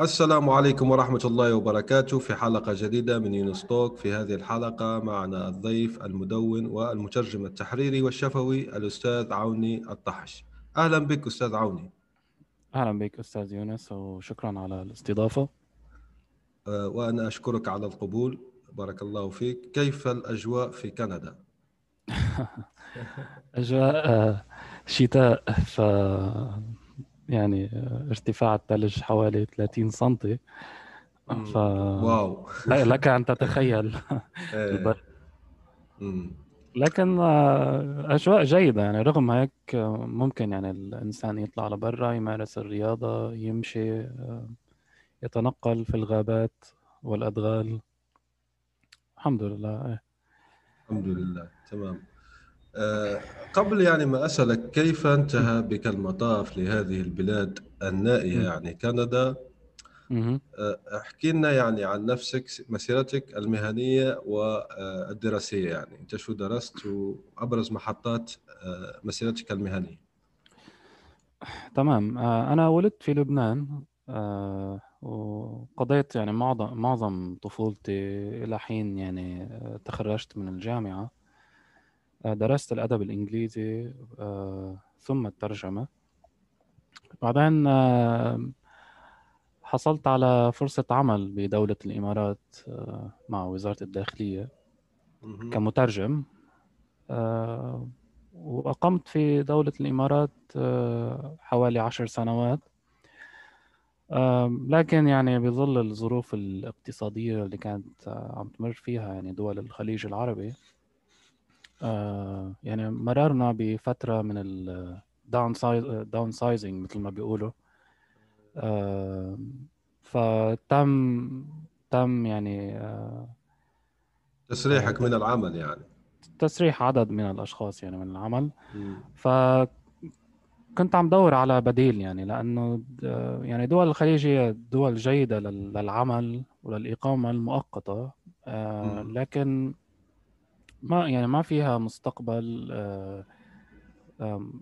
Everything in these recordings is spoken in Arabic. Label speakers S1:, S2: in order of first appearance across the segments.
S1: السلام عليكم ورحمة الله وبركاته في حلقة جديدة من يونستوك في هذه الحلقة معنا الضيف المدون والمترجم التحريري والشفوي الأستاذ عوني الطحش. أهلا بك أستاذ عوني.
S2: أهلا بك أستاذ يونس وشكرا على الاستضافة.
S1: أه، وأنا أشكرك على القبول. بارك الله فيك. كيف الأجواء في كندا؟
S2: أجواء أه، شتاء ف يعني ارتفاع الثلج حوالي 30 سم
S1: ف واو.
S2: لك أن تتخيل. إيه. لكن آه، أجواء جيدة يعني. رغم هيك ممكن يعني الإنسان يطلع لبرا يمارس الرياضة يمشي آه، يتنقل في الغابات والأدغال. الحمد لله.
S1: إيه. الحمد لله. تمام. آه، قبل يعني ما أسألك كيف انتهى بك المطاف لهذه البلاد النائية يعني كندا؟ آه، احكي لنا يعني عن نفسك مسيرتك المهنية والدراسية يعني. أنت شو درست وأبرز محطات آه، مسيرتك المهنية؟
S2: تمام. أنا ولدت في لبنان وقضيت يعني معظم معظم طفولتي إلى حين يعني تخرجت من الجامعة. آه، درست الأدب الإنجليزي آه، ثم الترجمة. بعدين آه، حصلت على فرصة عمل بدولة الإمارات مع وزارة الداخلية كمترجم. وأقمت في دولة الإمارات حوالي عشر سنوات. لكن يعني بظل الظروف الاقتصادية اللي كانت عم تمر فيها يعني دول الخليج العربي آه يعني مررنا بفترة من ال down downsizing مثل ما بيقولوا. آه فتم تم يعني آه
S1: تسريحك من العمل يعني.
S2: تسريح عدد من الأشخاص يعني من العمل. ف كنت عم دور على بديل يعني لأنه يعني دول الخليج هي دول جيدة للعمل وللإقامة المؤقتة. آه، لكن ما يعني ما فيها مستقبل آه،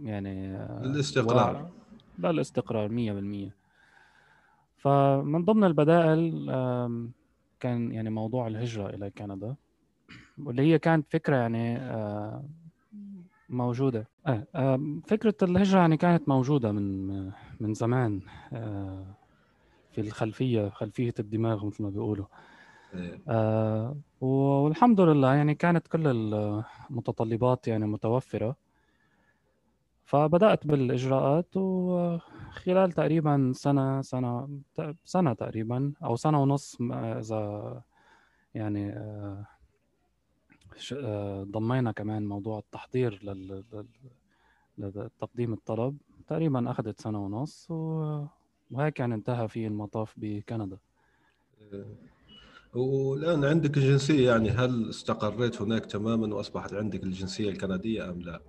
S2: يعني
S1: آه، للاستقرار.
S2: لا الاستقرار 100% فمن ضمن البدائل كان يعني موضوع الهجرة إلى كندا واللي هي كانت فكرة يعني آه، موجودة. فكرة الهجرة يعني كانت موجودة من من زمان في الخلفية خلفية الدماغ مثل ما بيقولوا. آه والحمد لله يعني كانت كل المتطلبات يعني متوفرة. فبدأت بالإجراءات وخلال تقريبا سنة سنة سنة تقريبا أو سنة ونص إذا يعني آه، آه، ضمينا كمان موضوع التحضير لتقديم الطلب. تقريبا أخذت سنة ونص وهيك يعني انتهى في المطاف بكندا.
S1: إيه. والآن عندك الجنسية يعني هل استقريت هناك تماما وأصبحت عندك الجنسية الكندية أم لا؟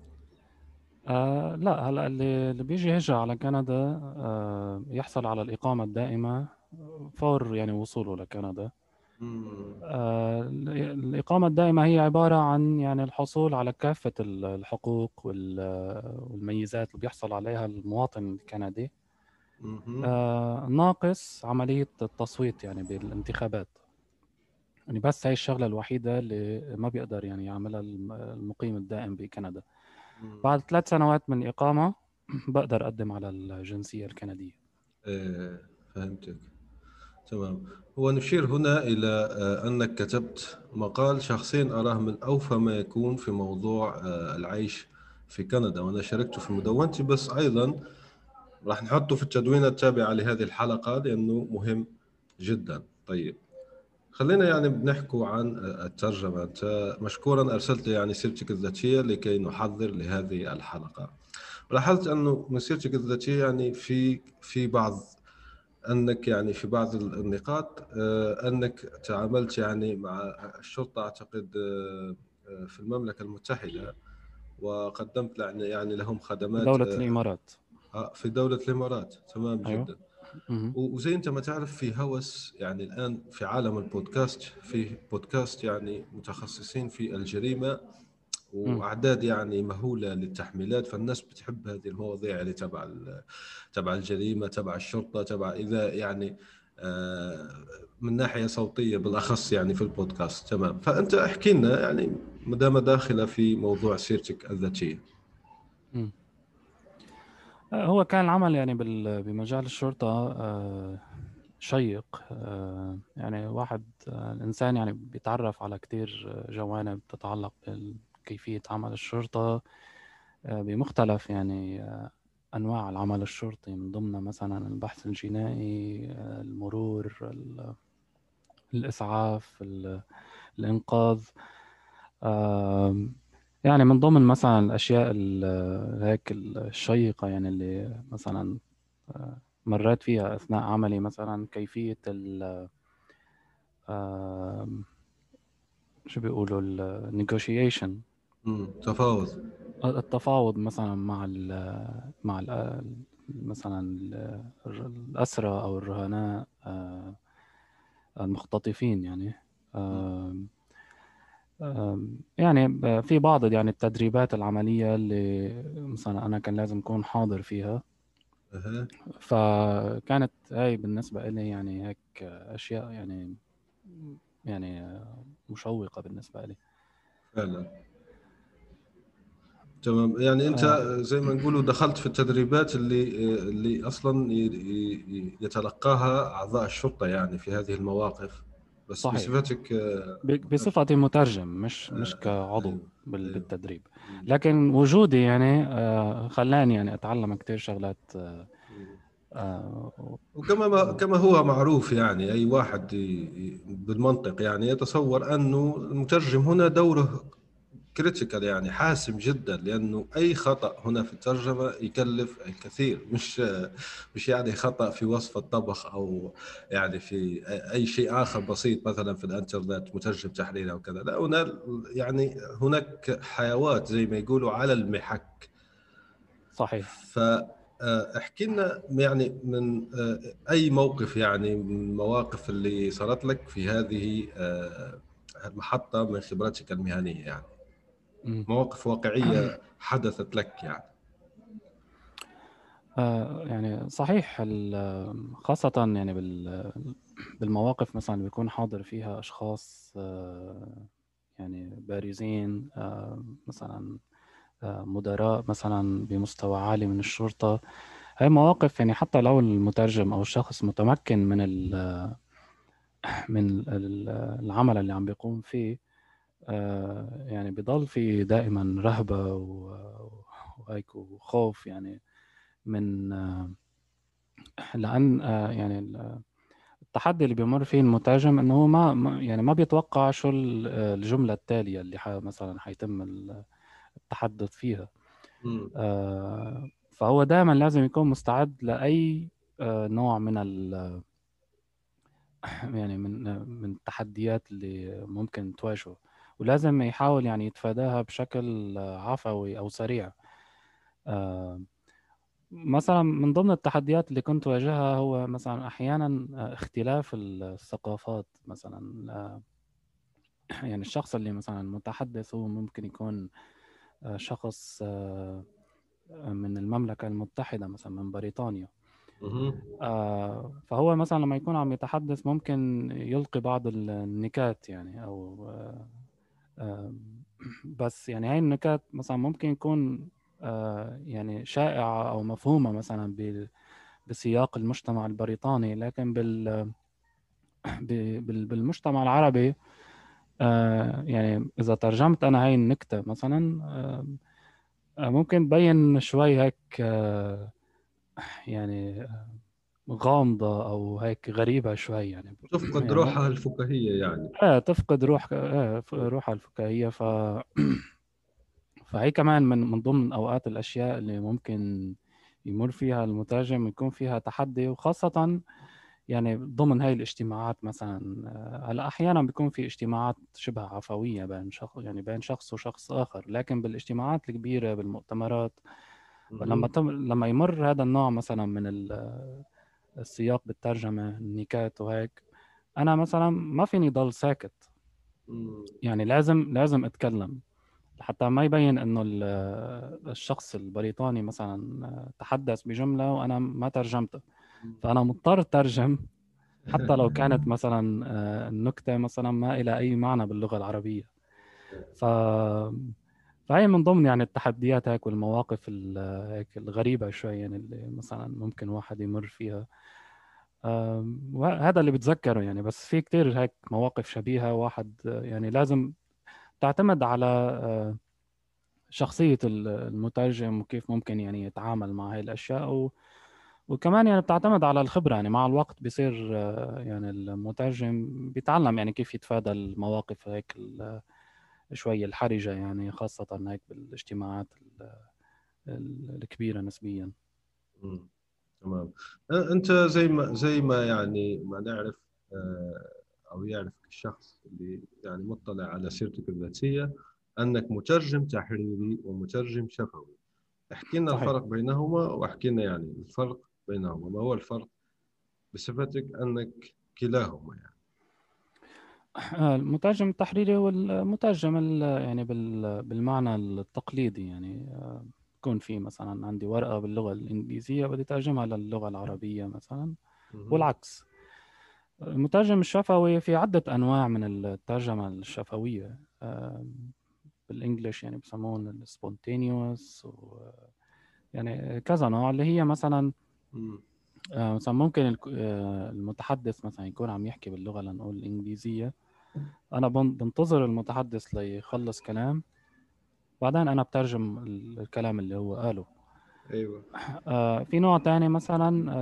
S2: آه لا هلا اللي اللي بيجي هجرة على كندا آه يحصل على الإقامة الدائمة فور يعني وصوله لكندا. آه الإقامة الدائمة هي عبارة عن يعني الحصول على كافة الحقوق والميزات اللي بيحصل عليها المواطن الكندي. آه ناقص عملية التصويت يعني بالانتخابات. يعني بس هاي الشغلة الوحيدة اللي ما بيقدر يعني يعملها المقيم الدائم بكندا. بعد ثلاث سنوات من الإقامة بقدر أقدم على الجنسية الكندية.
S1: إيه فهمتك. تمام. هو نشير هنا إلى آه، أنك كتبت مقال شخصين أراه من أوفى ما يكون في موضوع آه، العيش في كندا وأنا شاركته في مدونتي. بس أيضا راح نحطه في التدوينة التابعة لهذه الحلقة لأنه مهم جدا. طيب. خلينا يعني بنحكوا عن الترجمة. أنت مشكورا أرسلت يعني سيرتك الذاتية لكي نحضر لهذه الحلقة. لاحظت انه مسيرتك الذاتية يعني في في بعض أنك يعني في بعض النقاط آه، أنك تعاملت يعني مع الشرطة أعتقد آه، آه، في المملكة المتحدة وقدمت يعني لهم خدمات
S2: دولة الإمارات.
S1: في دولة الإمارات. تمام أيوه. جدا. وزي انت ما تعرف في هوس يعني الآن في عالم البودكاست في بودكاست يعني متخصصين في الجريمة وأعداد يعني مهولة للتحميلات فالناس بتحب هذه المواضيع اللي تبع تبع الجريمة تبع الشرطة تبع إذا يعني آه، من ناحية صوتية بالأخص يعني في البودكاست. تمام. فأنت احكي لنا يعني ما دام داخلة في موضوع سيرتك
S2: الذاتية. هو كان العمل يعني بمجال الشرطة آه، شيق. يعني واحد الإنسان يعني بيتعرف على كتير جوانب تتعلق كيفية عمل الشرطة. آه، بمختلف يعني آه، أنواع العمل الشرطي من ضمنها مثلا البحث الجنائي آه، المرور الإسعاف الإنقاذ. يعني من ضمن مثلا الأشياء هيك الشيقة يعني اللي مثلا مريت فيها أثناء عملي مثلا كيفية ال شو بيقولوا النيغوشيشن
S1: تفاوض.
S2: التفاوض مثلا مع ال مع ال مثلا الأسرى أو الرهناء آه، المختطفين يعني. يعني في بعض يعني التدريبات العملية اللي مثلا أنا كان لازم أكون حاضر فيها. فكانت هاي بالنسبة لي يعني هيك أشياء يعني يعني مشوقة بالنسبة لي
S1: فعلا. تمام. يعني أنت آه. زي ما نقولوا دخلت في التدريبات اللي اللي أصلا يتلقاها أعضاء الشرطة يعني في هذه المواقف. بس صحيح. بصفتك
S2: آه، بصفتي مترجم مش مش آه، كعضو أيوه. بالتدريب لكن وجودي يعني خلاني يعني أتعلم كثير شغلات
S1: وكما كما هو معروف يعني أي واحد بالمنطق يعني يتصور أنه المترجم هنا دوره كريتيكال يعني حاسم جدا لأنه أي خطأ هنا في الترجمة يكلف الكثير مش مش يعني خطأ في وصف الطبخ أو يعني في أي شيء آخر بسيط مثلا في الإنترنت مترجم تحرير أو كذا لا هنا يعني هناك حيوات زي ما يقولوا على المحك.
S2: صحيح.
S1: ف احكي لنا يعني من أي موقف يعني من المواقف اللي صارت لك في هذه المحطة من خبرتك المهنية يعني. مواقف واقعية حدثت لك يعني.
S2: آه يعني صحيح خاصة يعني بالمواقف مثلا بيكون حاضر فيها أشخاص آه يعني بارزين آه مثلا مدراء مثلا بمستوى عالي من الشرطة. هاي مواقف يعني حتى لو المترجم أو الشخص متمكن من من العمل اللي عم بيقوم فيه يعني بضل في دائما رهبة وهيك وخوف يعني من آه، لأن آه، يعني التحدي اللي بيمر فيه المترجم إنه هو ما يعني ما بيتوقع شو الجملة التالية اللي مثلا حيتم التحدث فيها. فهو دائما لازم يكون مستعد لأي نوع من ال يعني من من التحديات اللي ممكن تواجهه. ولازم يحاول يعني يتفاداها بشكل عفوي أو سريع. آه، مثلا من ضمن التحديات اللي كنت واجهها هو مثلا أحيانا اختلاف الثقافات مثلا. آه، يعني الشخص اللي مثلا متحدث هو ممكن يكون آه، شخص من المملكة المتحدة مثلا من بريطانيا. فهو مثلا لما يكون عم يتحدث ممكن يلقي بعض النكات يعني أو بس يعني هاي النكات مثلا ممكن يكون آه، يعني شائعة أو مفهومة مثلا بسياق المجتمع البريطاني لكن بال بالمجتمع العربي آه، يعني إذا ترجمت أنا هاي النكتة مثلا آه، ممكن تبين شوي هيك يعني غامضة أو هيك غريبة شوي يعني.
S1: تفقد يعني روحها الفكاهية يعني.
S2: إيه تفقد روح إيه روحها الفكاهية. ف فهي كمان من من ضمن أوقات الأشياء اللي ممكن يمر فيها المترجم يكون فيها تحدي وخاصة يعني ضمن هاي الاجتماعات مثلا آه، هلأ أحيانا بيكون في اجتماعات شبه عفوية بين شخص يعني بين شخص وشخص آخر. لكن بالاجتماعات الكبيرة بالمؤتمرات لما تم لما يمر هذا النوع مثلا من السياق بالترجمة النكات وهيك. أنا مثلا ما فيني ضل ساكت. يعني لازم لازم أتكلم. حتى ما يبين إنه الشخص البريطاني مثلا تحدث بجملة وأنا ما ترجمتها فأنا مضطر ترجم. حتى لو كانت مثلا آه، النكتة مثلا ما إلى أي معنى باللغة العربية. ف فهي من ضمن يعني التحديات هيك والمواقف هيك الغريبة شوي يعني اللي مثلا ممكن واحد يمر فيها. وهذا اللي بتذكره يعني بس في كتير هيك مواقف شبيهة. واحد يعني لازم تعتمد على آه، شخصية المترجم وكيف ممكن يعني يتعامل مع هاي الأشياء. و وكمان يعني بتعتمد على الخبرة يعني مع الوقت بيصير آه، يعني المترجم بيتعلم يعني كيف يتفادى المواقف هيك شوي الحرجة يعني خاصة هيك بالاجتماعات الكبيرة نسبيا.
S1: تمام. أنت زي ما زي ما يعني ما نعرف آه، أو يعرف الشخص اللي يعني مطلع على سيرتك الذاتية أنك مترجم تحريري ومترجم شفوي. احكي لنا الفرق بينهما واحكي لنا يعني الفرق بينهما. ما هو الفرق بصفتك أنك كلاهما يعني؟
S2: المترجم التحريري هو المترجم يعني بالمعنى التقليدي يعني آه، يكون في مثلا عندي ورقة باللغة الإنجليزية بدي ترجمها للغة العربية مثلا والعكس. المترجم الشفوي في عدة أنواع من الترجمة الشفوية آه، بالإنجليش يعني بسمون السبونتينيوس يعني كذا نوع اللي هي مثلا آه، مثلا ممكن آه، المتحدث مثلا يكون عم يحكي باللغة لنقول الإنجليزية أنا بنتظر المتحدث ليخلص كلام. بعدين أنا بترجم الكلام اللي هو قاله.
S1: أيوة.
S2: آه، في نوع تاني مثلا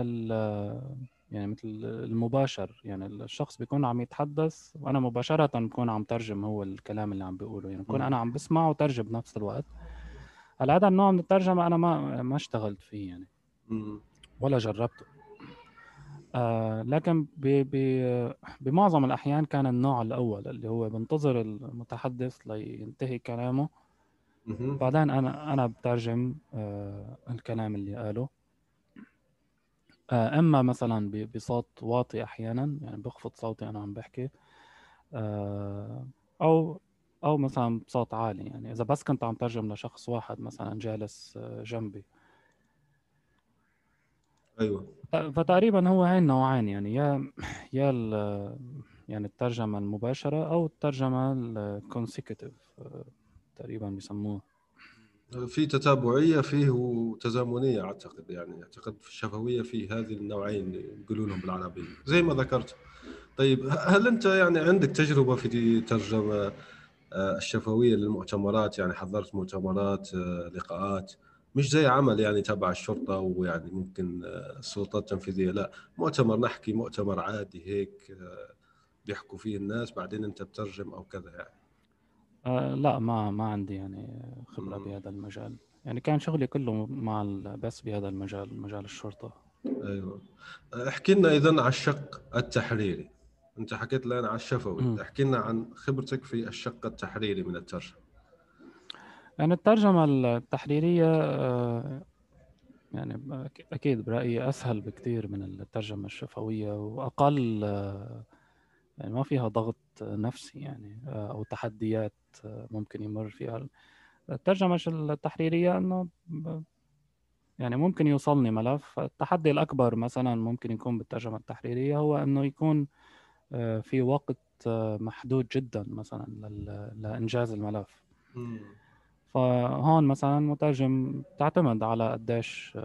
S2: يعني مثل المباشر. يعني الشخص بيكون عم يتحدث وأنا مباشرة بكون عم ترجم هو الكلام اللي عم بيقوله. يعني بكون أنا عم بسمع وترجم بنفس الوقت. هلا هذا النوع من الترجمة أنا ما ما اشتغلت فيه يعني. ولا جربته. آه لكن ب ب بمعظم الأحيان كان النوع الأول اللي هو بنتظر المتحدث لينتهي كلامه. بعدين أنا أنا بترجم آه الكلام اللي قاله. آه إما مثلا بصوت واطي أحيانا يعني بخفض صوتي أنا عم بحكي. آه أو أو مثلا بصوت عالي يعني إذا بس كنت عم ترجم لشخص واحد مثلا جالس آه، جنبي.
S1: أيوه.
S2: فتقريبا هو هاي النوعين يعني يا يا يعني الترجمة المباشرة أو الترجمة الكونسيكتيف تقريبا بيسموها.
S1: في تتابعية فيه وتزامنية أعتقد يعني أعتقد في الشفوية في هذه النوعين يقولوا لهم بالعربية زي ما ذكرت. طيب هل أنت يعني عندك تجربة في ترجمة آه، الشفوية للمؤتمرات؟ يعني حضرت مؤتمرات آه، لقاءات مش زي عمل يعني تبع الشرطة ويعني ممكن آه، السلطات التنفيذية لا مؤتمر نحكي مؤتمر عادي هيك آه، بيحكوا فيه الناس بعدين انت بترجم أو كذا يعني.
S2: آه لا ما ما عندي يعني خبرة بهذا المجال. يعني كان شغلي كله مع بس بهذا المجال مجال الشرطة.
S1: أيوه. احكي لنا إذا على الشق التحريري. أنت حكيت لنا على الشفوي. احكي لنا عن خبرتك في الشق التحريري من الترجمة.
S2: يعني الترجمة التحريرية آه، يعني أكيد برأيي أسهل بكثير من الترجمة الشفوية وأقل آه، يعني ما فيها ضغط نفسي يعني آه، أو تحديات ممكن يمر فيها. الترجمة التحريرية أنه يعني ممكن يوصلني ملف. التحدي الأكبر مثلا ممكن يكون بالترجمة التحريرية هو أنه يكون في وقت محدود جدا مثلا لإنجاز الملف. فهون مثلا المترجم تعتمد على قديش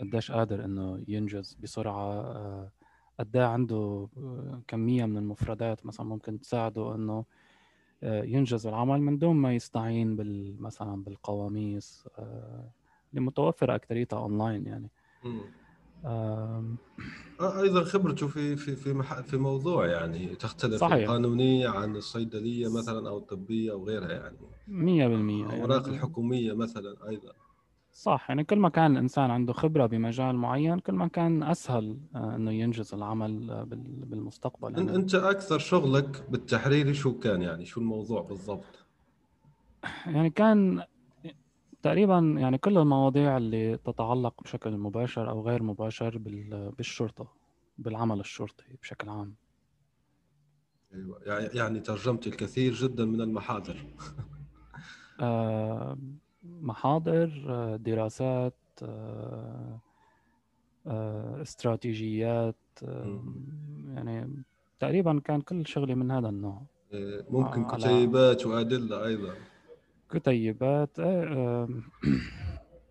S2: قديش قادر إنه ينجز بسرعة. قد عنده كمية من المفردات مثلا ممكن تساعده إنه ينجز العمل من دون ما يستعين بال مثلا بالقواميس. اللي متوفره اكثريتها أونلاين يعني.
S1: أيضا خبرته في في في في موضوع يعني تختلف صحيح. القانونية عن الصيدلية مثلا أو الطبية أو غيرها يعني.
S2: 100%
S1: الاوراق يعني. الحكومية مثلا أيضا.
S2: صح يعني كل ما كان الإنسان عنده خبرة بمجال معين كل ما كان أسهل آه، إنه ينجز العمل بالمستقبل
S1: يعني. أنت أكثر شغلك بالتحريري شو كان يعني؟ شو الموضوع بالضبط؟
S2: يعني كان تقريبا يعني كل المواضيع اللي تتعلق بشكل مباشر أو غير مباشر بالشرطة بالعمل الشرطي بشكل عام.
S1: أيوه يعني ترجمت الكثير جدا من المحاضر.
S2: آه، محاضر آه، دراسات آه، استراتيجيات يعني تقريبا كان كل شغلي من هذا النوع.
S1: إيه، ممكن كتيبات وأدلة أيضا.
S2: كتيبات إيه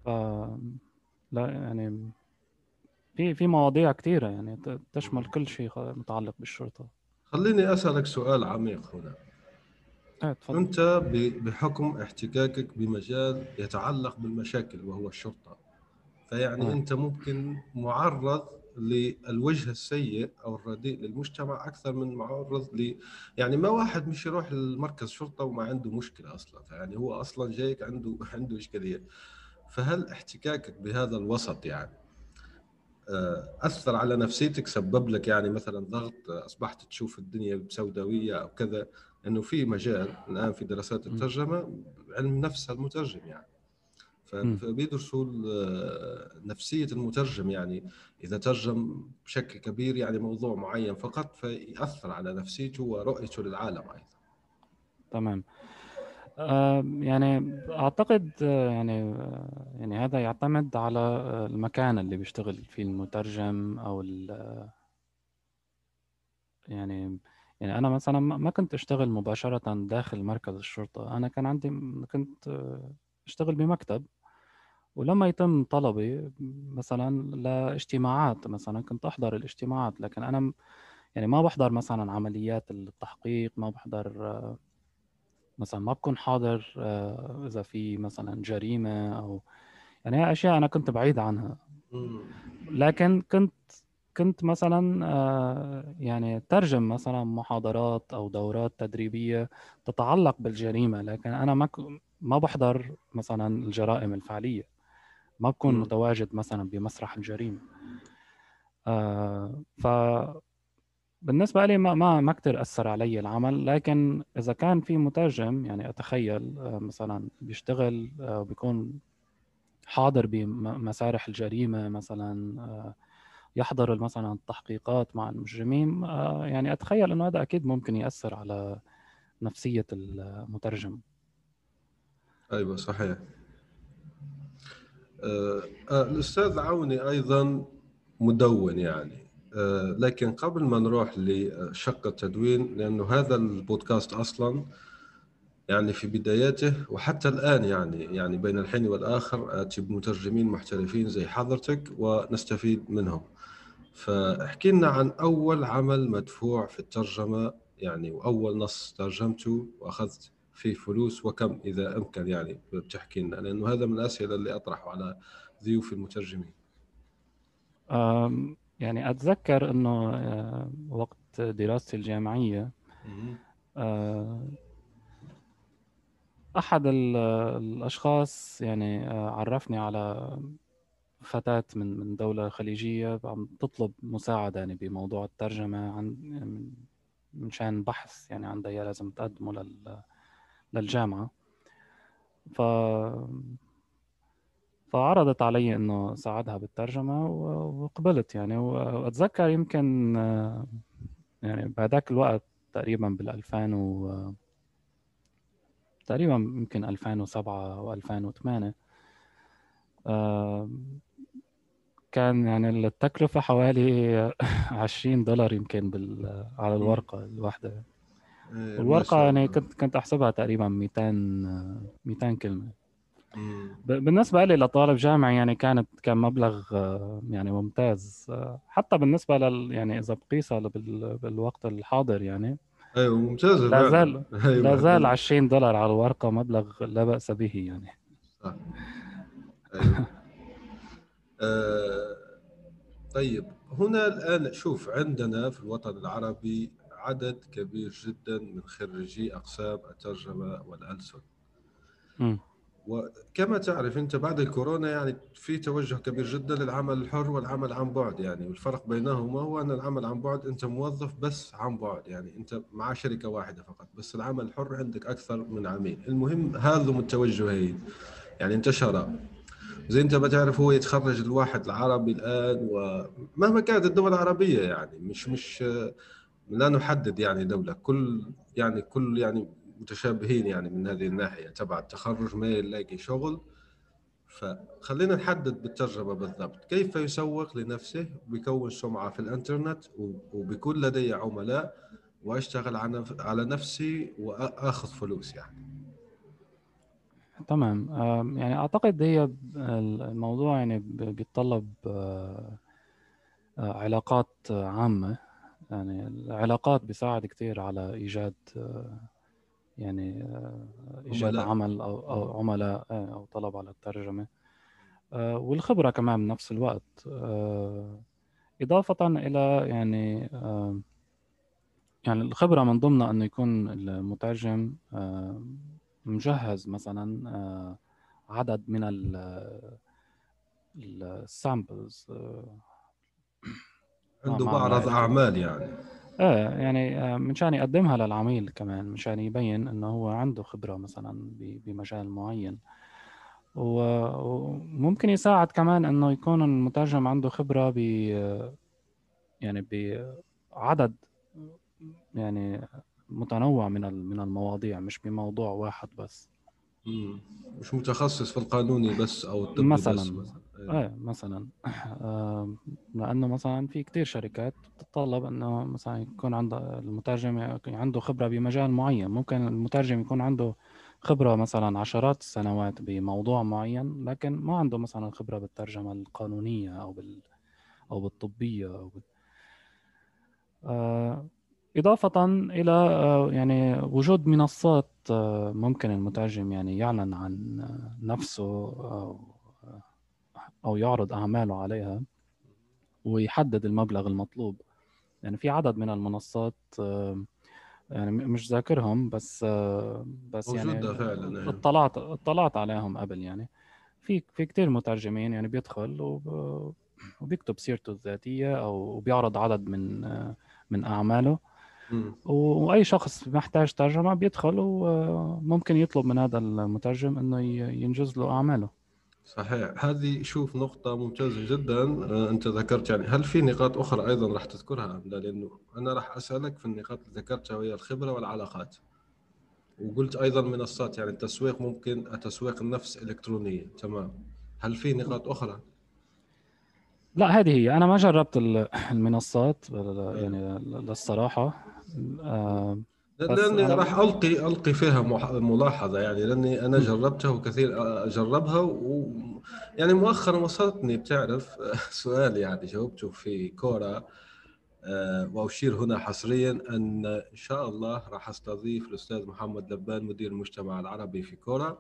S2: ف لا يعني في في مواضيع كثيرة يعني تشمل كل شيء متعلق بالشرطة
S1: خليني أسألك سؤال عميق هنا
S2: إيه تفضل.
S1: أنت بحكم احتكاكك بمجال يتعلق بالمشاكل وهو الشرطة فيعني. أنت ممكن معرض للوجه السيء أو الرديء للمجتمع أكثر من معرض ل يعني ما واحد مش يروح لمركز شرطة وما عنده مشكلة أصلا. يعني هو أصلا جايك عنده عنده إشكالية. فهل احتكاكك بهذا الوسط يعني آه، أثر على نفسيتك؟ سبب لك يعني مثلا ضغط أصبحت تشوف الدنيا بسوداويه أو كذا؟ انه في مجال الآن في دراسات الترجمة علم نفس المترجم يعني. فبيدرسوا نفسية المترجم يعني. إذا ترجم بشكل كبير يعني موضوع معين فقط فيأثر على نفسيته ورؤيته للعالم أيضا.
S2: تمام. يعني أعتقد يعني يعني هذا يعتمد على المكان اللي بيشتغل فيه المترجم أو يعني يعني أنا مثلا ما كنت أشتغل مباشرة داخل مركز الشرطة. أنا كان عندي كنت أشتغل بمكتب. ولما يتم طلبي مثلا لاجتماعات مثلا كنت أحضر الاجتماعات لكن أنا يعني ما بحضر مثلا عمليات التحقيق ما بحضر مثلا ما بكون حاضر إذا في مثلا جريمة أو يعني هي أشياء أنا كنت بعيد عنها. لكن كنت كنت مثلا يعني ترجم مثلا محاضرات أو دورات تدريبية تتعلق بالجريمة لكن أنا ما ما بحضر مثلا الجرائم الفعلية. ما بكون م. متواجد مثلا بمسرح الجريمة. آه ف بالنسبة لي ما ما ما كثير أثر علي العمل لكن إذا كان في مترجم يعني أتخيل آه مثلا بيشتغل آه بيكون حاضر بمسارح الجريمة مثلا آه يحضر مثلا التحقيقات مع المجرمين يعني أتخيل إنه هذا أكيد ممكن يأثر على نفسية المترجم.
S1: أيوة صحيح. آه، آه، الأستاذ عوني أيضا مدون يعني. آه، لكن قبل ما نروح لشق التدوين لأنه هذا البودكاست أصلا يعني في بداياته وحتى الآن يعني يعني بين الحين والآخر آتي بمترجمين محترفين زي حضرتك ونستفيد منهم. فاحكي لنا عن أول عمل مدفوع في الترجمة يعني وأول نص ترجمته وأخذت في فلوس وكم إذا أمكن يعني بتحكي لنا لأنه هذا من الأسئلة اللي أطرحه على ضيوف المترجمين.
S2: يعني أتذكر إنه وقت دراستي الجامعية أحد الأشخاص يعني عرفني على فتاة من من دولة خليجية عم تطلب مساعدة يعني بموضوع الترجمة عن من شان بحث يعني عندها لازم تقدمه لل للجامعة. ف فعرضت علي إنه ساعدها بالترجمة وقبلت يعني. وأتذكر يمكن يعني بهذاك الوقت تقريبا بال 2000 و تقريبا يمكن 2007 و 2008 كان يعني التكلفة حوالي 20 دولار يمكن بال... على الورقة الواحدة. إيه، والورقه يعني كنت كنت أحسبها تقريبا 200 200 كلمة. بالنسبة لي لطالب جامعي يعني كانت كان مبلغ يعني ممتاز. حتى بالنسبة لل يعني إذا بقيسها بالوقت الحاضر يعني.
S1: أيوه ممتاز
S2: لا زال أيوة. لا زال 20 دولار على الورقة مبلغ لا بأس به يعني.
S1: صح. أيوة. آه طيب هنا الآن شوف عندنا في الوطن العربي عدد كبير جدا من خريجي أقسام الترجمة والألسن. وكما تعرف أنت بعد الكورونا يعني في توجه كبير جدا للعمل الحر والعمل عن بعد يعني والفرق بينهما هو أن العمل عن بعد أنت موظف بس عن بعد يعني أنت مع شركة واحدة فقط بس العمل الحر عندك أكثر من عميل. المهم هذا التوجهين يعني انتشر. زي أنت بتعرف هو يتخرج الواحد العربي الآن ومهما كانت الدول العربية يعني مش مش لا نحدد يعني دولة كل يعني كل يعني متشابهين يعني من هذه الناحية تبع التخرج ما يلاقي شغل. فخلينا نحدد بالترجمه بالضبط. كيف يسوق لنفسه؟ ويكون سمعة في الإنترنت وبيكون لدي عملاء وأشتغل على نفسي وأخذ فلوس يعني.
S2: تمام. يعني أعتقد هي الموضوع يعني بيتطلب آه، آه، علاقات عامة. يعني العلاقات بيساعد كثير على إيجاد آه، يعني ايجاد عمل أو أو عملاء أو طلب على الترجمة. والخبرة كمان بنفس الوقت. إضافة إلى يعني يعني الخبرة من ضمنها إنه يكون المترجم مجهز مثلا آه، عدد من السامبلز آه،
S1: عنده معرض أعمال يعني.
S2: إيه يعني آه، منشان يقدمها للعميل كمان منشان يبين إنه هو عنده خبرة مثلا بمجال معين. وممكن يساعد كمان إنه يكون المترجم عنده خبرة ب يعني بعدد يعني متنوع من من المواضيع مش بموضوع واحد بس.
S1: مش متخصص في القانوني بس أو
S2: الطبي مثلا. بس مثلا. إيه. مثلا. آه لأنه مثلا في كتير شركات بتتطلب إنه مثلا يكون عند المترجم عنده خبرة بمجال معين. ممكن المترجم يكون عنده خبرة مثلا عشرات السنوات بموضوع معين لكن ما عنده مثلا خبرة بالترجمة القانونية أو بال أو بالطبية أو بال... آه إضافة إلى آه، يعني وجود منصات آه، ممكن المترجم يعني يعلن عن نفسه أو أو يعرض أعماله عليها ويحدد المبلغ المطلوب. يعني في عدد من المنصات آه، يعني مش ذاكرهم بس بس يعني
S1: فعلا
S2: إيه. اطلعت اطلعت عليهم قبل يعني. في في كثير مترجمين يعني بيدخل وبيكتب سيرته الذاتية أو بيعرض عدد من من أعماله. وأي شخص محتاج ترجمة بيدخل وممكن يطلب من هذا المترجم إنه ينجز له أعماله.
S1: صحيح. هذه شوف نقطة ممتازة جدا. آه، أنت ذكرت يعني هل في نقاط أخرى أيضا راح تذكرها أم لا؟ لأنه أنا راح أسألك في النقاط اللي ذكرتها وهي الخبرة والعلاقات. وقلت أيضا منصات يعني التسويق ممكن تسويق النفس إلكترونية. تمام. هل في نقاط أخرى؟
S2: لا هذه هي. أنا ما جربت المنصات يعني للصراحة.
S1: لأني راح القي ألقي فيها ملاحظة يعني لأني أنا جربتها وكثير آه، جربها و يعني مؤخرا وصلتني بتعرف؟ سؤال يعني جاوبته في كورا آه، وأشير هنا حصريا أن إن شاء الله راح أستضيف الأستاذ محمد لبان مدير المجتمع العربي في كورا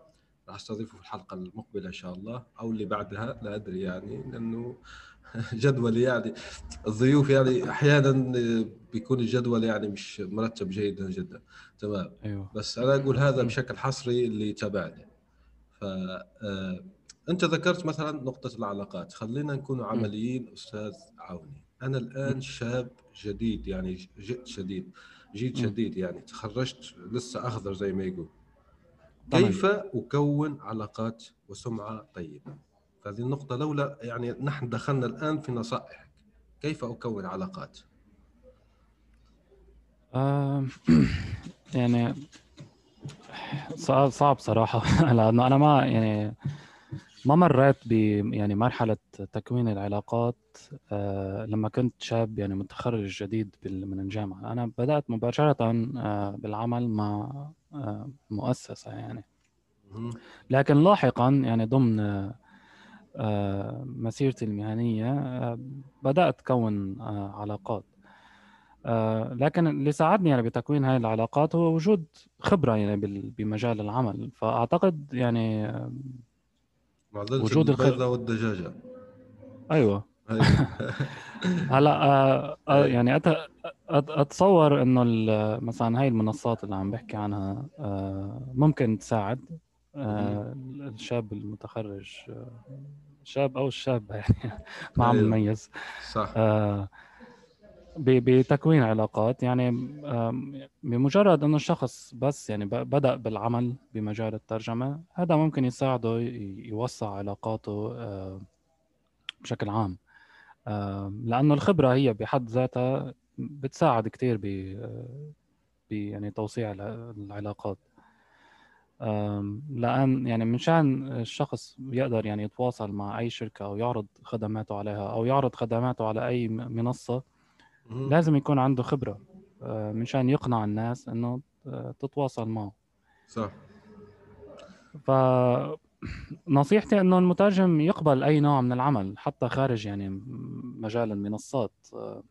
S1: راح أستضيفه في الحلقة المقبلة إن شاء الله أو اللي بعدها لا أدري يعني لأنه جدول يعني. الضيوف يعني أحيانا بيكون الجدول يعني مش مرتب جيدا جدا. تمام.
S2: أيوه.
S1: بس أنا أقول هذا بشكل حصري اللي تابعني ف آه، أنت ذكرت مثلا نقطة العلاقات. خلينا نكون عمليين أستاذ عوني. أنا الآن شاب جديد يعني جئت شديد جيت شديد يعني. تخرجت لسه أخضر زي ما يقول. كيف أكون علاقات وسمعة طيبة؟ هذه النقطة لولا يعني نحن دخلنا الآن في نصائح كيف أكون علاقات؟
S2: آه يعني صعب صعب صراحة. لأنه أنا ما يعني ما مريت ب يعني مرحلة تكوين العلاقات آه لما كنت شاب يعني متخرج جديد من الجامعة. أنا بدأت مباشرة آه بالعمل مع آه مؤسسة يعني. لكن لاحقا يعني ضمن مسيرتي المهنية آه، بدأت أكون آه، علاقات. لكن اللي ساعدني يعني بتكوين هاي العلاقات هو وجود خبرة يعني بمجال العمل. فأعتقد يعني
S1: وجود الخبرة والدجاجة.
S2: أيوة. هلأ آه آه يعني أت... أتصور إنه مثلا هاي المنصات اللي عم بحكي عنها آه ممكن تساعد. آه الشاب المتخرج آه، شاب أو الشاب يعني ما عم نميز
S1: صح.
S2: آه بتكوين علاقات يعني بمجرد إنه الشخص بس يعني بدأ بالعمل بمجال الترجمة هذا ممكن يساعده يوسع علاقاته آه، بشكل عام. لأنه الخبرة هي بحد ذاتها بتساعد كثير ب يعني توسيع العلاقات. لأن يعني منشان الشخص يقدر يعني يتواصل مع أي شركة أو يعرض خدماته عليها أو يعرض خدماته على أي منصة لازم يكون عنده خبرة آه، منشان يقنع الناس إنه تتواصل معه.
S1: صح.
S2: ف نصيحتي إنه المترجم يقبل أي نوع من العمل حتى خارج يعني مجال المنصات آه،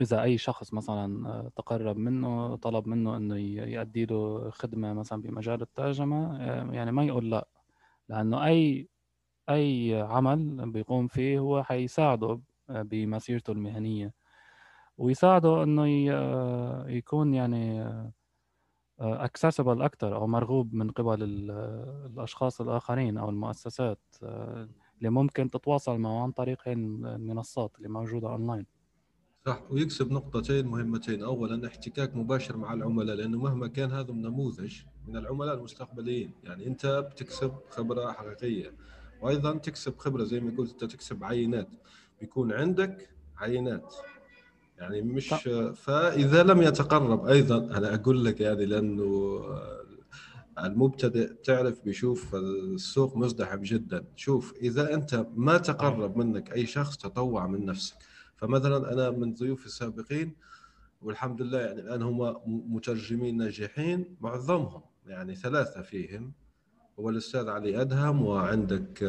S2: إذا أي شخص مثلا آه، تقرب منه طلب منه إنه يؤدي له خدمة مثلا بمجال الترجمة يعني ما يقول لأ لأنه أي أي عمل بيقوم فيه هو حيساعده بمسيرته المهنية. ويساعده إنه يكون يعني اكسسبل أكثر أو مرغوب من قبل الأشخاص الآخرين أو المؤسسات اللي ممكن تتواصل معه عن طريق المنصات اللي موجودة اونلاين
S1: صح ويكسب نقطتين مهمتين. اولا احتكاك مباشر مع العملاء لأنه مهما كان هذا نموذج من العملاء المستقبليين. يعني أنت بتكسب خبرة حقيقية وأيضا تكسب خبرة زي ما قلت أنت تكسب عينات. بيكون عندك عينات. يعني مش فإذا لم يتقرب أيضا أنا أقول لك يعني لأنه المبتدئ تعرف بيشوف السوق مزدحم جدا. شوف إذا أنت ما تقرب منك أي شخص تطوع من نفسك. فمثلا أنا من ضيوف السابقين والحمد لله يعني الآن هم مترجمين ناجحين معظمهم يعني ثلاثة فيهم. هو الأستاذ علي أدهم وعندك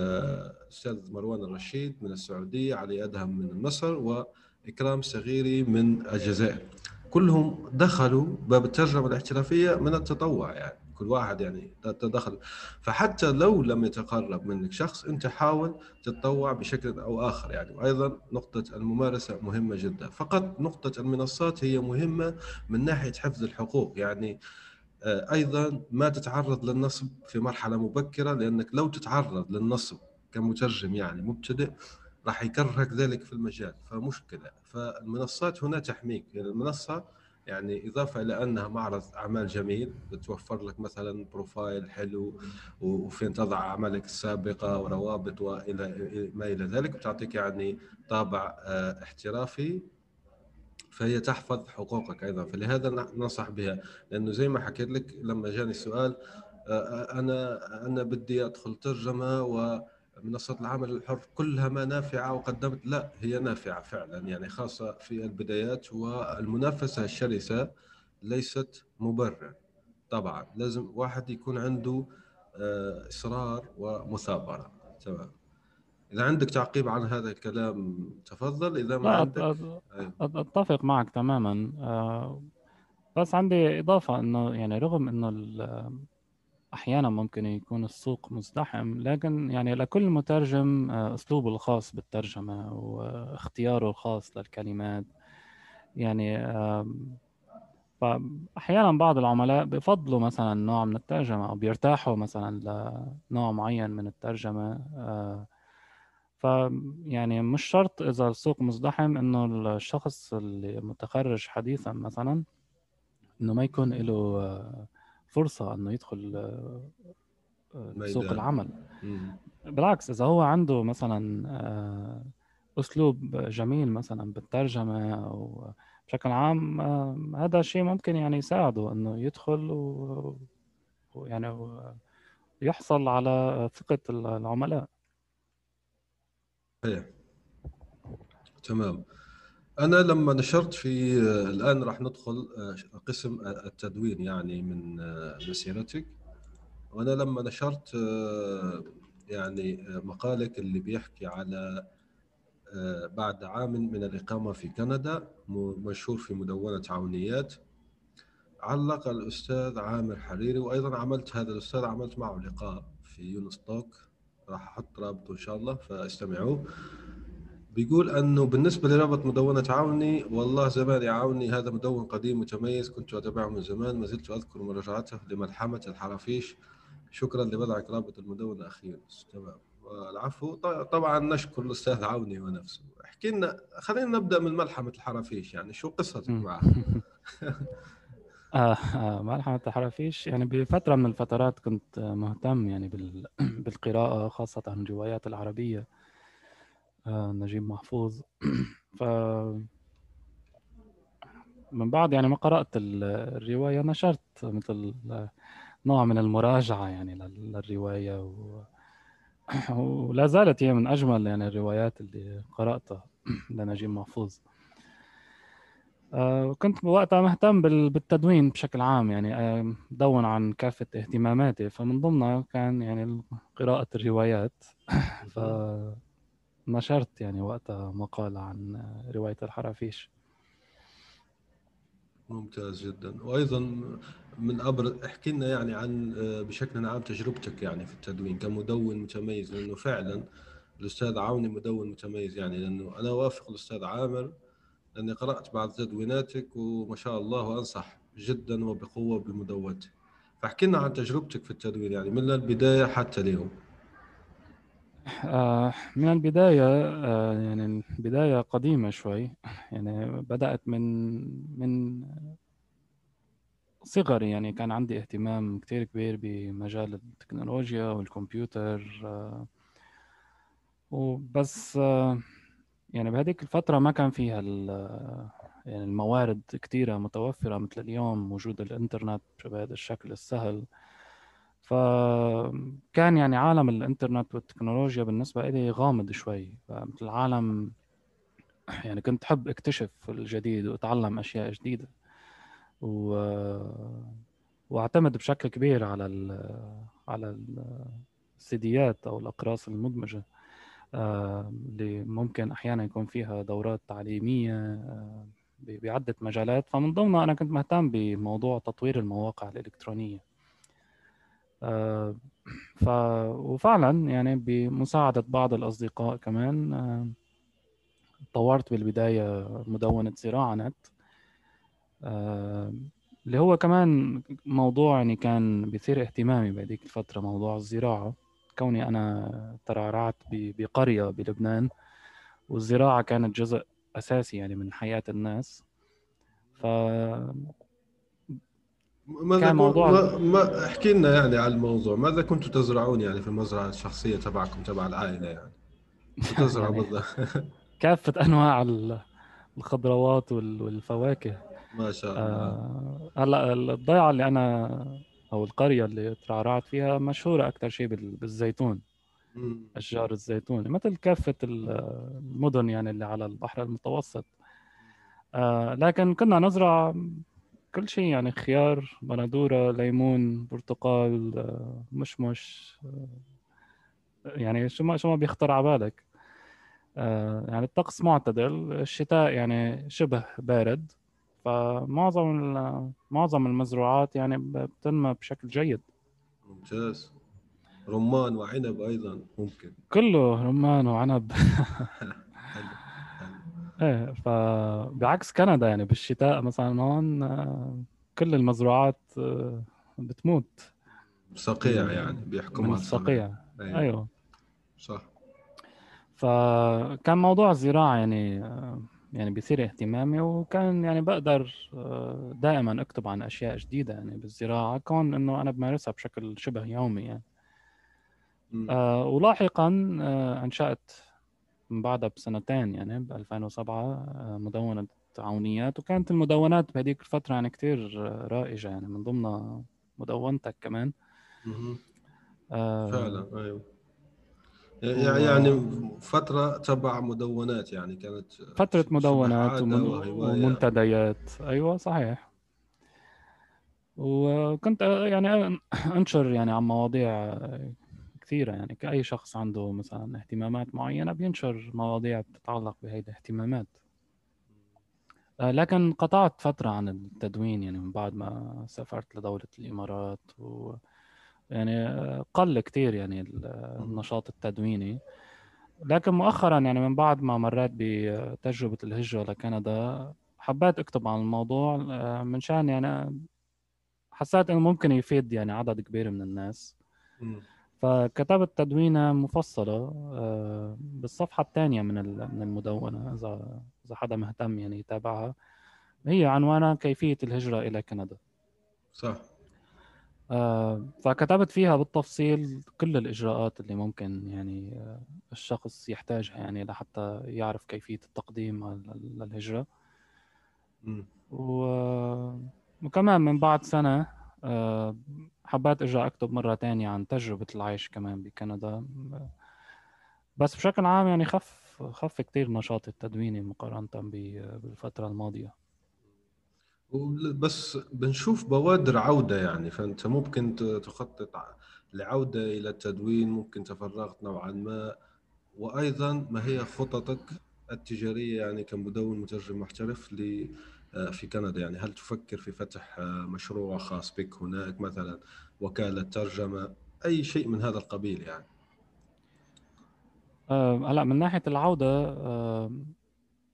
S1: أستاذ مروان الرشيد من السعودية علي أدهم من مصر إكرام صغيري من الجزائر. كلهم دخلوا باب الترجمة الاحترافية من التطوع يعني. كل واحد يعني تدخل فحتى لو لم يتقرب منك شخص أنت حاول تتطوع بشكل أو آخر يعني. وأيضا نقطة الممارسة مهمة جدا. فقط نقطة المنصات هي مهمة من ناحية حفظ الحقوق يعني. آه، أيضا ما تتعرض للنصب في مرحلة مبكرة لأنك لو تتعرض للنصب كمترجم يعني مبتدئ راح يكرهك ذلك في المجال. فمشكلة. فالمنصات هنا تحميك. يعني المنصة يعني إضافة إلى أنها معرض أعمال جميل بتوفر لك مثلا بروفايل حلو وفين تضع أعمالك السابقة وروابط والى ما إلى ذلك بتعطيك يعني طابع آه، احترافي فهي تحفظ حقوقك أيضا. فلهذا ننصح بها. لأنه زي ما حكيت لك لما جاني السؤال آه، أنا أنا بدي أدخل ترجمة و منصات العمل الحر كلها ما نافعة وقدمت لا هي نافعة فعلا. يعني خاصة في البدايات والمنافسة الشرسة ليست مبرر طبعا لازم واحد يكون عنده آه، إصرار ومثابرة. تمام. إذا عندك تعقيب عن هذا الكلام تفضل. إذا ما عندك أيوه.
S2: أتفق معك تماما. آه، بس عندي إضافة إنه يعني رغم إنه أحيانا ممكن يكون السوق مزدحم لكن يعني لكل مترجم آه، أسلوبه الخاص بالترجمة واختياره الخاص للكلمات. يعني فأحيانا بعض العملاء بفضلوا مثلا نوع من الترجمة أو بيرتاحوا مثلا لنوع معين من الترجمة آه، ف يعني مش شرط إذا السوق مزدحم إنه الشخص اللي متخرج حديثا مثلا إنه ما يكون له آه، فرصة إنه يدخل آه، آه، سوق العمل. بالعكس إذا هو عنده مثلا آه، أسلوب جميل مثلا بالترجمة أو بشكل عام هذا الشيء ممكن يعني يساعده إنه يدخل ويعني يحصل على ثقة العملاء.
S1: صحيح تمام. أنا لما نشرت في الآن راح ندخل آه، قسم التدوين يعني من آه، مسيرتك وأنا لما نشرت آه، يعني مقالك اللي بيحكي على بعد عام من الإقامة في كندا مشهور في مدونة عونيات علق الأستاذ عامر حريري وأيضا عملت هذا الأستاذ عملت معه لقاء في يونس توك. راح أحط رابطه إن شاء الله فاستمعوه بيقول أنه بالنسبة لرابط مدونة عوني والله زمان يا عوني هذا مدون قديم متميز كنت أتابعه من زمان ما زلت أذكر مراجعته لملحمة الحرافيش. شكرا لوضعك رابط المدونة أخيرا تمام. العفو طبعا نشكر الأستاذ عوني ونفسه احكي لنا خلينا نبدأ من ملحمة الحرافيش يعني شو قصتك معها
S2: آه آه ملحمة الحرافيش يعني بفترة من الفترات كنت مهتم يعني بالقراءة خاصة الروايات العربية. نجيب محفوظ. ف من بعد يعني ما قرأت الرواية نشرت مثل نوع من المراجعة يعني للرواية و... ولا زالت هي من أجمل يعني الروايات اللي قرأتها لنجيب محفوظ. آه، كنت وقتها مهتم بالتدوين بشكل عام يعني آه، دون عن كافة اهتماماتي. فمن ضمنها كان يعني قراءة الروايات. فنشرت يعني وقتها مقالة عن رواية الحرافيش.
S1: ممتاز جدا. وأيضا من ابرز احكي لنا يعني عن آه، بشكل عام تجربتك يعني في التدوين كمدون متميز لأنه فعلا الأستاذ عوني مدون متميز يعني لأنه أنا وافق الأستاذ عامر لاني قرأت بعض تدويناتك وما شاء الله وانصح جدا وبقوة بمدونتك. فاحكي لنا عن تجربتك في التدوين يعني من البداية حتى اليوم.
S2: آه، من البداية آه، يعني بداية قديمة شوي. يعني بدأت من من صغري. يعني كان عندي اهتمام كتير كبير بمجال التكنولوجيا والكمبيوتر آه، وبس يعني بهذيك الفترة ما كان فيها يعني الموارد كتيرة متوفرة مثل اليوم وجود الإنترنت بهذا الشكل السهل. فكان يعني عالم الإنترنت والتكنولوجيا بالنسبة لي غامض شوي. فمثل العالم يعني كنت حب أكتشف الجديد وأتعلم أشياء جديدة. و... وأعتمد بشكل كبير على ال... على السيديات أو الأقراص المدمجة آه، اللي ممكن أحيانا يكون فيها دورات تعليمية آه، بعدة مجالات. فمن ضمنها أنا كنت مهتم بموضوع تطوير المواقع الإلكترونية. ف وفعلا يعني بمساعدة بعض الأصدقاء كمان طورت بالبداية مدونة زراعة نت اللي هو كمان موضوع يعني كان بيثير اهتمامي بهذيك الفترة موضوع الزراعة. كوني أنا ترعرعت بقرية بلبنان والزراعة كانت جزء أساسي يعني من حياة الناس. ف
S1: ماذا كان موضوع ما, ما احكي لنا يعني على الموضوع. ماذا كنتوا تزرعون يعني في المزرعة الشخصية تبعكم تبع العائلة يعني؟ تزرعوا يعني بالضبط.
S2: كافة أنواع الخضروات والفواكه.
S1: ما شاء الله.
S2: آه هلا الضيعة اللي أنا أو القرية اللي ترعرعت فيها مشهورة أكثر شيء بالزيتون أشجار الزيتون مثل كافة المدن يعني اللي على البحر المتوسط. آه لكن كنا نزرع كل شيء يعني خيار بندورة ليمون برتقال آه مشمش آه يعني شو ما شو ما بيخطر على بالك. آه يعني الطقس معتدل الشتاء يعني شبه بارد. فمعظم معظم المزروعات يعني بتنمى بشكل جيد.
S1: ممتاز. رمان وعنب أيضا ممكن.
S2: كله رمان وعنب. إيه فبعكس كندا يعني بالشتاء مثلا هون كل المزروعات بتموت.
S1: صقيع يعني بيحكمها
S2: الصقيع. أيوة. أيوه.
S1: صح.
S2: فكان موضوع الزراعة يعني يعني بيثير اهتمامي وكان يعني بقدر آه، دائما أكتب عن أشياء جديدة يعني بالزراعة كون إنه أنا بمارسها بشكل شبه يومي يعني. آه ولاحقا آه أنشأت من بعدها بسنتين يعني ب 2007 آه مدونة عونيات. وكانت المدونات بهذيك الفترة يعني كثير رائجة يعني من ضمنها مدونتك كمان.
S1: آه فعلا أيوه. يعني فترة تبع مدونات يعني كانت
S2: فترة مدونات ومنتديات. أيوة صحيح. وكنت يعني أنشر يعني عن مواضيع كثيرة يعني كأي شخص عنده مثلا اهتمامات معينة بينشر مواضيع بتتعلق بهي الاهتمامات لكن قطعت فترة عن التدوين يعني من بعد ما سافرت لدولة الإمارات و يعني قل كتير يعني النشاط التدويني. لكن مؤخرا يعني من بعد ما مريت بتجربة الهجرة لكندا حبيت أكتب عن الموضوع آه، من شان يعني حسيت إنه ممكن يفيد يعني عدد كبير من الناس. فكتبت تدوينة مفصلة آه، بالصفحة الثانية من من المدونة إذا إذا حدا مهتم يعني يتابعها. هي عنوانها كيفية الهجرة إلى كندا.
S1: صح.
S2: آه، فكتبت فيها بالتفصيل كل الإجراءات اللي ممكن يعني آه، الشخص يحتاجها يعني لحتى يعرف كيفية التقديم للهجرة. وكمان من بعد سنة حبيت أرجع أكتب مرة تانية عن تجربة العيش كمان بكندا. بس بشكل عام يعني خف خف كتير نشاطي التدويني مقارنة بالفترة الماضية.
S1: بس بنشوف بوادر عودة يعني فأنت ممكن تخطط لعودة إلى التدوين ممكن تفرغت نوعا ما. وأيضا ما هي خططك التجارية يعني كمدون مترجم محترف آه، في كندا يعني. هل تفكر في فتح آه، مشروع خاص بك هناك مثلا وكالة ترجمة أي شيء من هذا القبيل يعني؟
S2: آه، هلا من ناحية العودة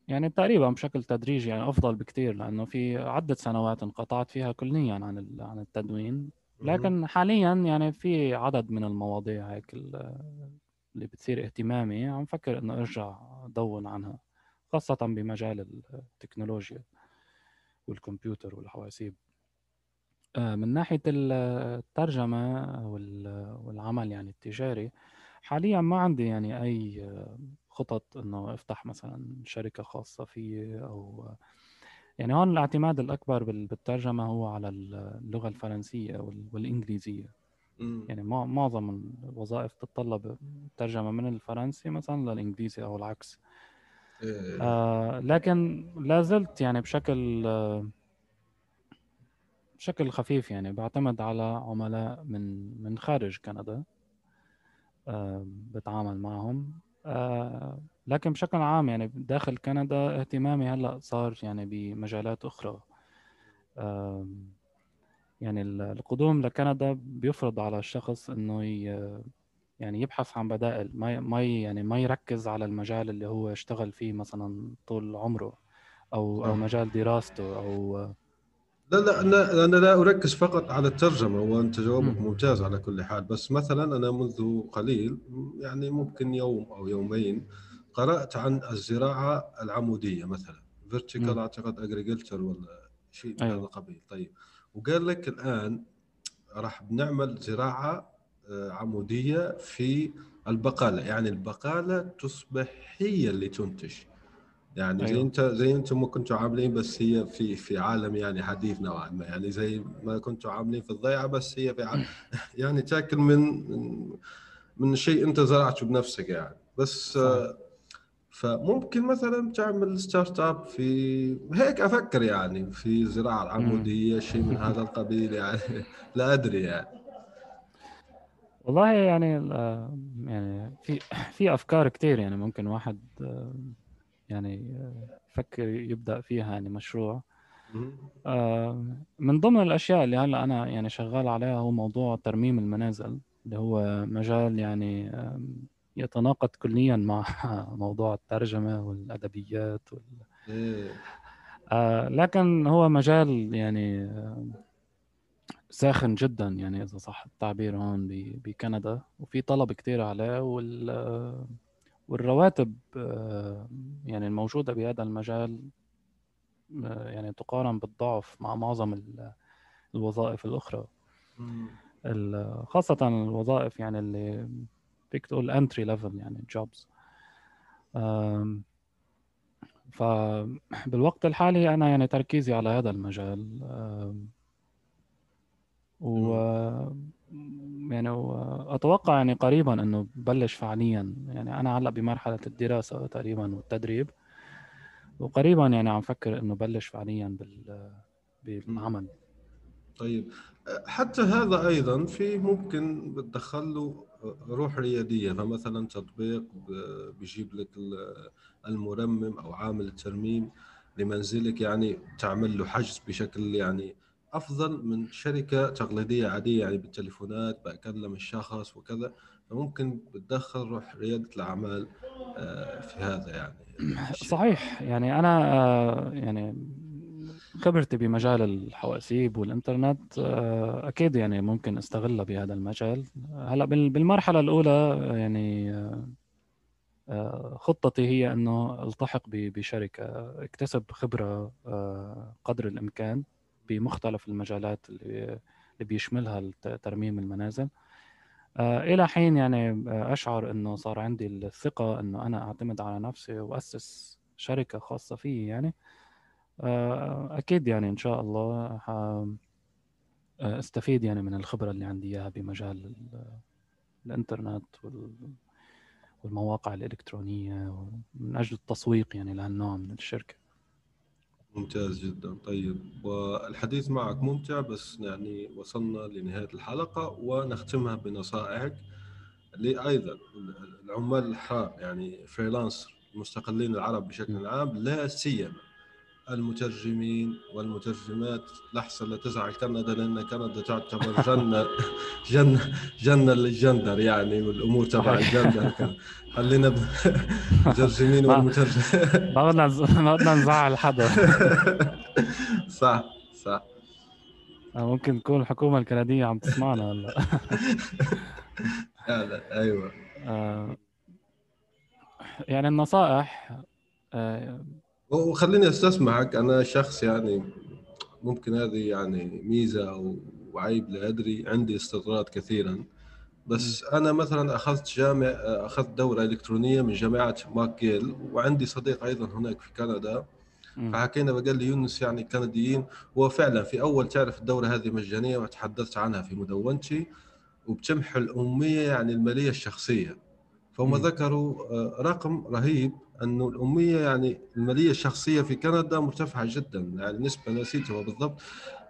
S2: يعني تقريبا بشكل تدريجي يعني أفضل بكثير لأنه في عدة سنوات انقطعت فيها كليا عن عن التدوين. لكن حاليا يعني في عدد من المواضيع هيك اللي بتصير اهتمامي عم فكر إنه أرجع أدون عنها خاصة بمجال التكنولوجيا. والكمبيوتر والحواسيب. آه، من ناحية الترجمة والعمل يعني التجاري حاليا ما عندي يعني أي خطط إنه أفتح مثلا شركة خاصة فيي أو يعني هون الاعتماد الأكبر بالترجمة هو على اللغة الفرنسية والإنجليزية. يعني معظم الوظائف تتطلب ترجمة من الفرنسي مثلا للإنجليزي أو العكس. آه لكن لا زلت يعني بشكل آه بشكل خفيف يعني بعتمد على عملاء من من خارج كندا آه بتعامل معهم. آه لكن بشكل عام يعني داخل كندا اهتمامي هلأ صار يعني بمجالات أخرى. آه يعني القدوم لكندا بيفرض على الشخص إنه يعني يبحث عن بدائل ما ما يعني ما يركز على المجال اللي هو اشتغل فيه مثلا طول عمره أو أو مجال دراسته أو
S1: لا لا أنا أنا لا أركز فقط على الترجمة وانت جوابك ممتاز على كل حال بس مثلا أنا منذ قليل يعني ممكن يوم أو يومين قرأت عن الزراعة العمودية مثلا vertical أعتقد agriculture ولا شيء من أيوه. هذا القبيل طيب وقال لك الآن راح بنعمل زراعة آه، عمودية في البقالة. يعني البقالة تصبح هي اللي تنتج. يعني أيوة. زي انت زي أنتم ما كنتوا عاملين بس هي في في عالم يعني حديث نوعا ما. يعني زي ما كنتوا عاملين في الضيعة بس هي في عالم. يعني تأكل من من شيء أنت زرعته بنفسك يعني. بس صح. فممكن مثلا تعمل start up في هيك أفكر يعني في الزراعه العموديه شيء من هذا القبيل يعني. لا أدري يعني.
S2: والله يعني يعني في في أفكار كثير يعني ممكن واحد يعني يفكر يبدأ فيها يعني مشروع من ضمن الأشياء اللي هلأ أنا يعني شغال عليها هو موضوع ترميم المنازل اللي هو مجال يعني يتناقض كليا مع موضوع الترجمة والأدبيات وال... إيه. آه لكن هو مجال يعني ساخن جدا يعني إذا صح التعبير هون بكندا. وفي طلب كتير عليه وال والرواتب يعني الموجودة بهذا المجال يعني تقارن بالضعف مع معظم الوظائف الأخرى. خاصة الوظائف يعني اللي فيك تقول entry level يعني jobs فبالوقت الحالي أنا يعني تركيزي على هذا المجال. و يعني أتوقع يعني قريبا إنه بلش فعليا. يعني أنا هلأ بمرحلة الدراسة تقريبا والتدريب وقريبا يعني عم فكر إنه بلش فعليا بال بالعمل.
S1: طيب. حتى هذا أيضا في ممكن بتدخل له روح ريادية فمثلا تطبيق بيجيب لك المرمم أو عامل الترميم لمنزلك يعني تعمل له حجز بشكل يعني أفضل من شركة تقليدية عادية يعني بالتليفونات بكلم الشخص وكذا. ممكن بتدخل روح ريادة الأعمال آه، في هذا يعني.
S2: صحيح. يعني أنا آه، يعني خبرتي بمجال الحواسيب والإنترنت آه، أكيد يعني ممكن استغلها بهذا المجال. هلأ بالمرحلة الأولى يعني خطتي هي أنه ألتحق بشركة اكتسب خبرة قدر الإمكان. بمختلف المجالات اللي بيشملها ترميم المنازل. آه، إلى حين يعني آه، أشعر إنه صار عندي الثقة إنه أنا أعتمد على نفسي وأسس شركة خاصة في يعني. آه، أكيد يعني إن شاء الله أستفيد يعني من الخبرة اللي عندي إياها بمجال الإنترنت والمواقع الإلكترونية من أجل التسويق يعني لهالنوع من الشركة.
S1: ممتاز جدا. طيب والحديث معك ممتع بس يعني وصلنا لنهاية الحلقة ونختمها بنصائحك لأيضا. العمال الحار يعني فريلانسر المستقلين العرب بشكل عام لا سيما المترجمين والمترجمات. لحظة لا تزعل كندا لأن كندا تعتبر جنة جنة جنة للجندر يعني والأمور تبع الجندر. خلينا مترجمين والمترجمين
S2: ما بدنا ما بدنا نزعل حدا.
S1: صح صح.
S2: آه، ممكن تكون الحكومة الكندية عم تسمعنا هلا.
S1: لا أيوه. آه،
S2: يعني النصائح آه،
S1: وخليني أستسمعك. أنا شخص يعني ممكن هذه يعني ميزة أو عيب لا أدري. عندي استطراد كثيرا. بس أنا مثلا أخذت جامع أخذت دورة إلكترونية من جامعة ماكيل وعندي صديق أيضا هناك في كندا. فحكينا فقال لي يونس يعني الكنديين هو فعلا في أول تعرف الدورة هذه مجانية وتحدثت عنها في مدونتي وبتمحو الأمية يعني المالية الشخصية. فهم ذكروا آه، رقم رهيب انه الأمية يعني المالية الشخصية في كندا مرتفعة جدا يعني نسبة نسيتها بالضبط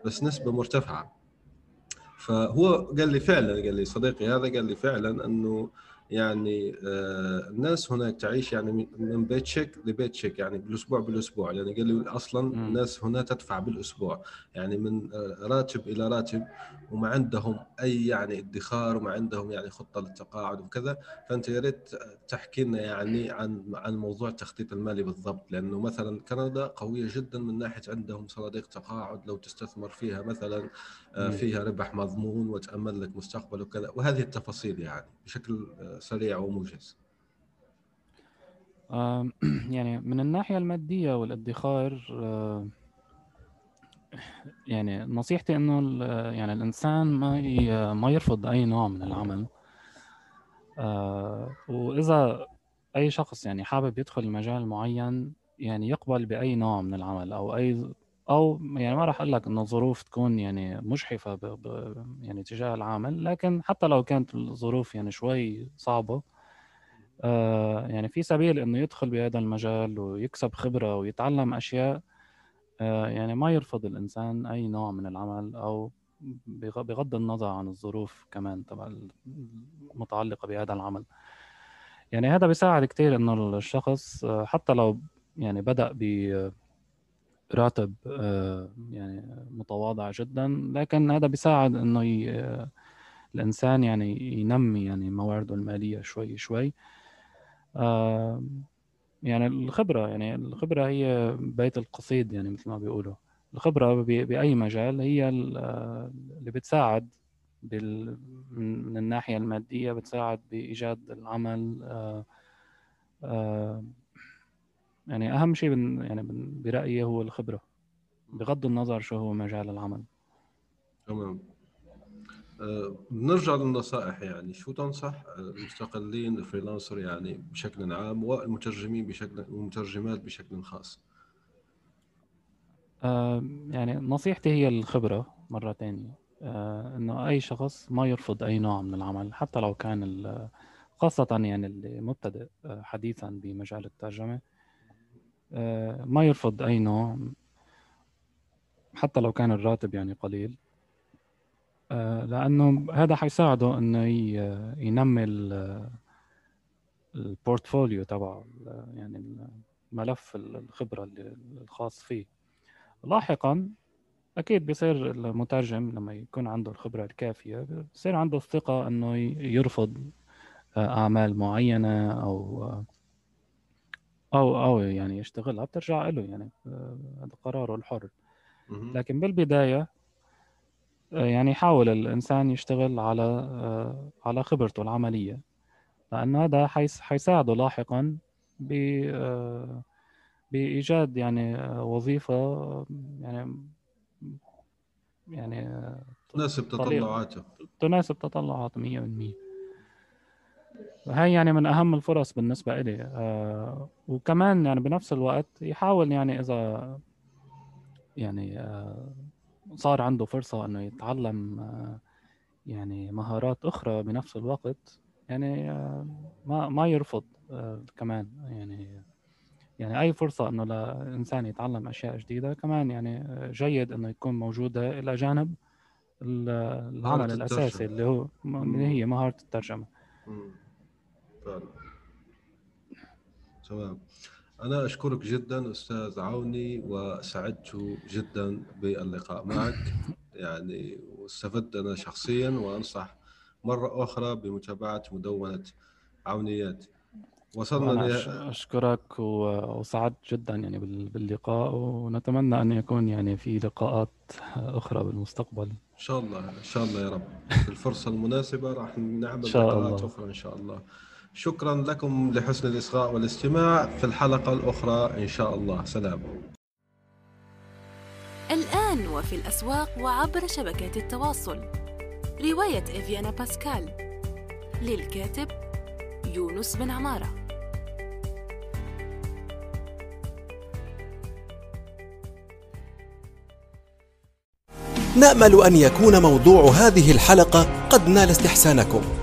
S1: بس نسبة مرتفعة. فهو قال لي فعلا قال لي صديقي هذا قال لي فعلا أنه يعني آه، الناس هناك تعيش يعني من بيت شيك لبيت شيك يعني بالأسبوع بالأسبوع. يعني قال لي أصلا الناس هنا تدفع بالأسبوع. يعني من آه، راتب إلى راتب وما عندهم أي يعني ادخار وما عندهم يعني خطة للتقاعد وكذا. فأنت يا ريت تحكي لنا يعني عن عن موضوع التخطيط المالي بالضبط. لأنه مثلا كندا قوية جدا من ناحية عندهم صناديق تقاعد لو تستثمر فيها مثلا فيها ربح مضمون وتأمن لك مستقبل وكذا. وهذه التفاصيل يعني بشكل سريع وموجز.
S2: يعني من الناحية المادية والادخار يعني نصيحتي إنه يعني الإنسان ما ما يرفض أي نوع من العمل. وإذا أي شخص يعني حابب يدخل مجال معين يعني يقبل بأي نوع من العمل أو أي أو يعني ما راح أقول لك إنه الظروف تكون يعني مجحفة ب... ب... يعني تجاه العمل لكن حتى لو كانت الظروف يعني شوي صعبة آه يعني في سبيل إنه يدخل بهذا المجال ويكسب خبرة ويتعلم أشياء آه يعني ما يرفض الإنسان أي نوع من العمل أو بغض النظر عن الظروف كمان تبع المتعلقة بهذا العمل. يعني هذا بيساعد كثير إنه الشخص آه، حتى لو يعني بدأ ب راتب آه، يعني متواضع جدا لكن هذا بيساعد إنه الإنسان يعني ينمي يعني موارده المالية شوي شوي. آه، يعني الخبرة يعني الخبرة هي بيت القصيد يعني مثل ما بيقولوا. الخبرة بأي مجال هي اللي بتساعد من الناحية المادية بتساعد بإيجاد العمل آه، يعني أهم شيء بن يعني برأيي هو الخبرة. بغض النظر شو هو مجال العمل.
S1: تمام. أه نرجع للنصائح يعني. شو تنصح؟ المستقلين الفريلانسر يعني بشكل عام والمترجمين بشكل والمترجمات بشكل خاص.
S2: أه يعني نصيحتي هي الخبرة مرة ثانية أه إنه أي شخص ما يرفض أي نوع من العمل حتى لو كان خاصة يعني اللي مبتدئ آه، حديثا بمجال الترجمة آه، ما يرفض أي نوع حتى لو كان الراتب يعني قليل. آه، لأنه هذا حيساعده إنه ينمي البورتفوليو تبعه يعني ملف الخبرة الخاص فيه. لاحقا أكيد بصير المترجم لما يكون عنده الخبرة الكافية بصير عنده الثقة إنه يرفض أعمال معينة أو أو أو يعني يشتغلها بترجع له يعني هذا قراره الحر. لكن بالبداية يعني يحاول الإنسان يشتغل على على خبرته العملية. لأنه هذا حيساعده لاحقا ب بإيجاد يعني وظيفة يعني يعني
S1: تناسب تطلعاته.
S2: تناسب تطلعاته 100% هاي يعني من أهم الفرص بالنسبة لي آه وكمان يعني بنفس الوقت يحاول يعني إذا يعني آه صار عنده فرصة إنه يتعلم آه يعني مهارات أخرى بنفس الوقت يعني آه ما ما يرفض آه كمان يعني يعني أي فرصة إنه لإنسان يتعلم أشياء جديدة كمان يعني جيد إنه يكون موجودة إلى جانب العمل الأساسي اللي هو اللي هي مهارة الترجمة.
S1: فعلا تمام. أنا أشكرك جدا أستاذ عوني وسعدت جدا باللقاء معك. يعني واستفدت أنا شخصيا وأنصح مرة أخرى بمتابعة مدونة عونيات.
S2: وصلنا ل... أشكرك وسعدت جدا يعني باللقاء ونتمنى أن يكون يعني في لقاءات أخرى بالمستقبل. إن
S1: شاء الله. إن شاء الله يا رب. في الفرصة المناسبة راح نعمل لقاءات أخرى إن شاء الله. شكرا لكم لحسن الإصغاء والاستماع في الحلقة الأخرى إن شاء الله. سلام.
S3: الآن وفي الأسواق وعبر شبكات التواصل. رواية إفيانا باسكال. للكاتب يونس بن عمارة.
S4: نأمل أن يكون موضوع هذه الحلقة قد نال استحسانكم.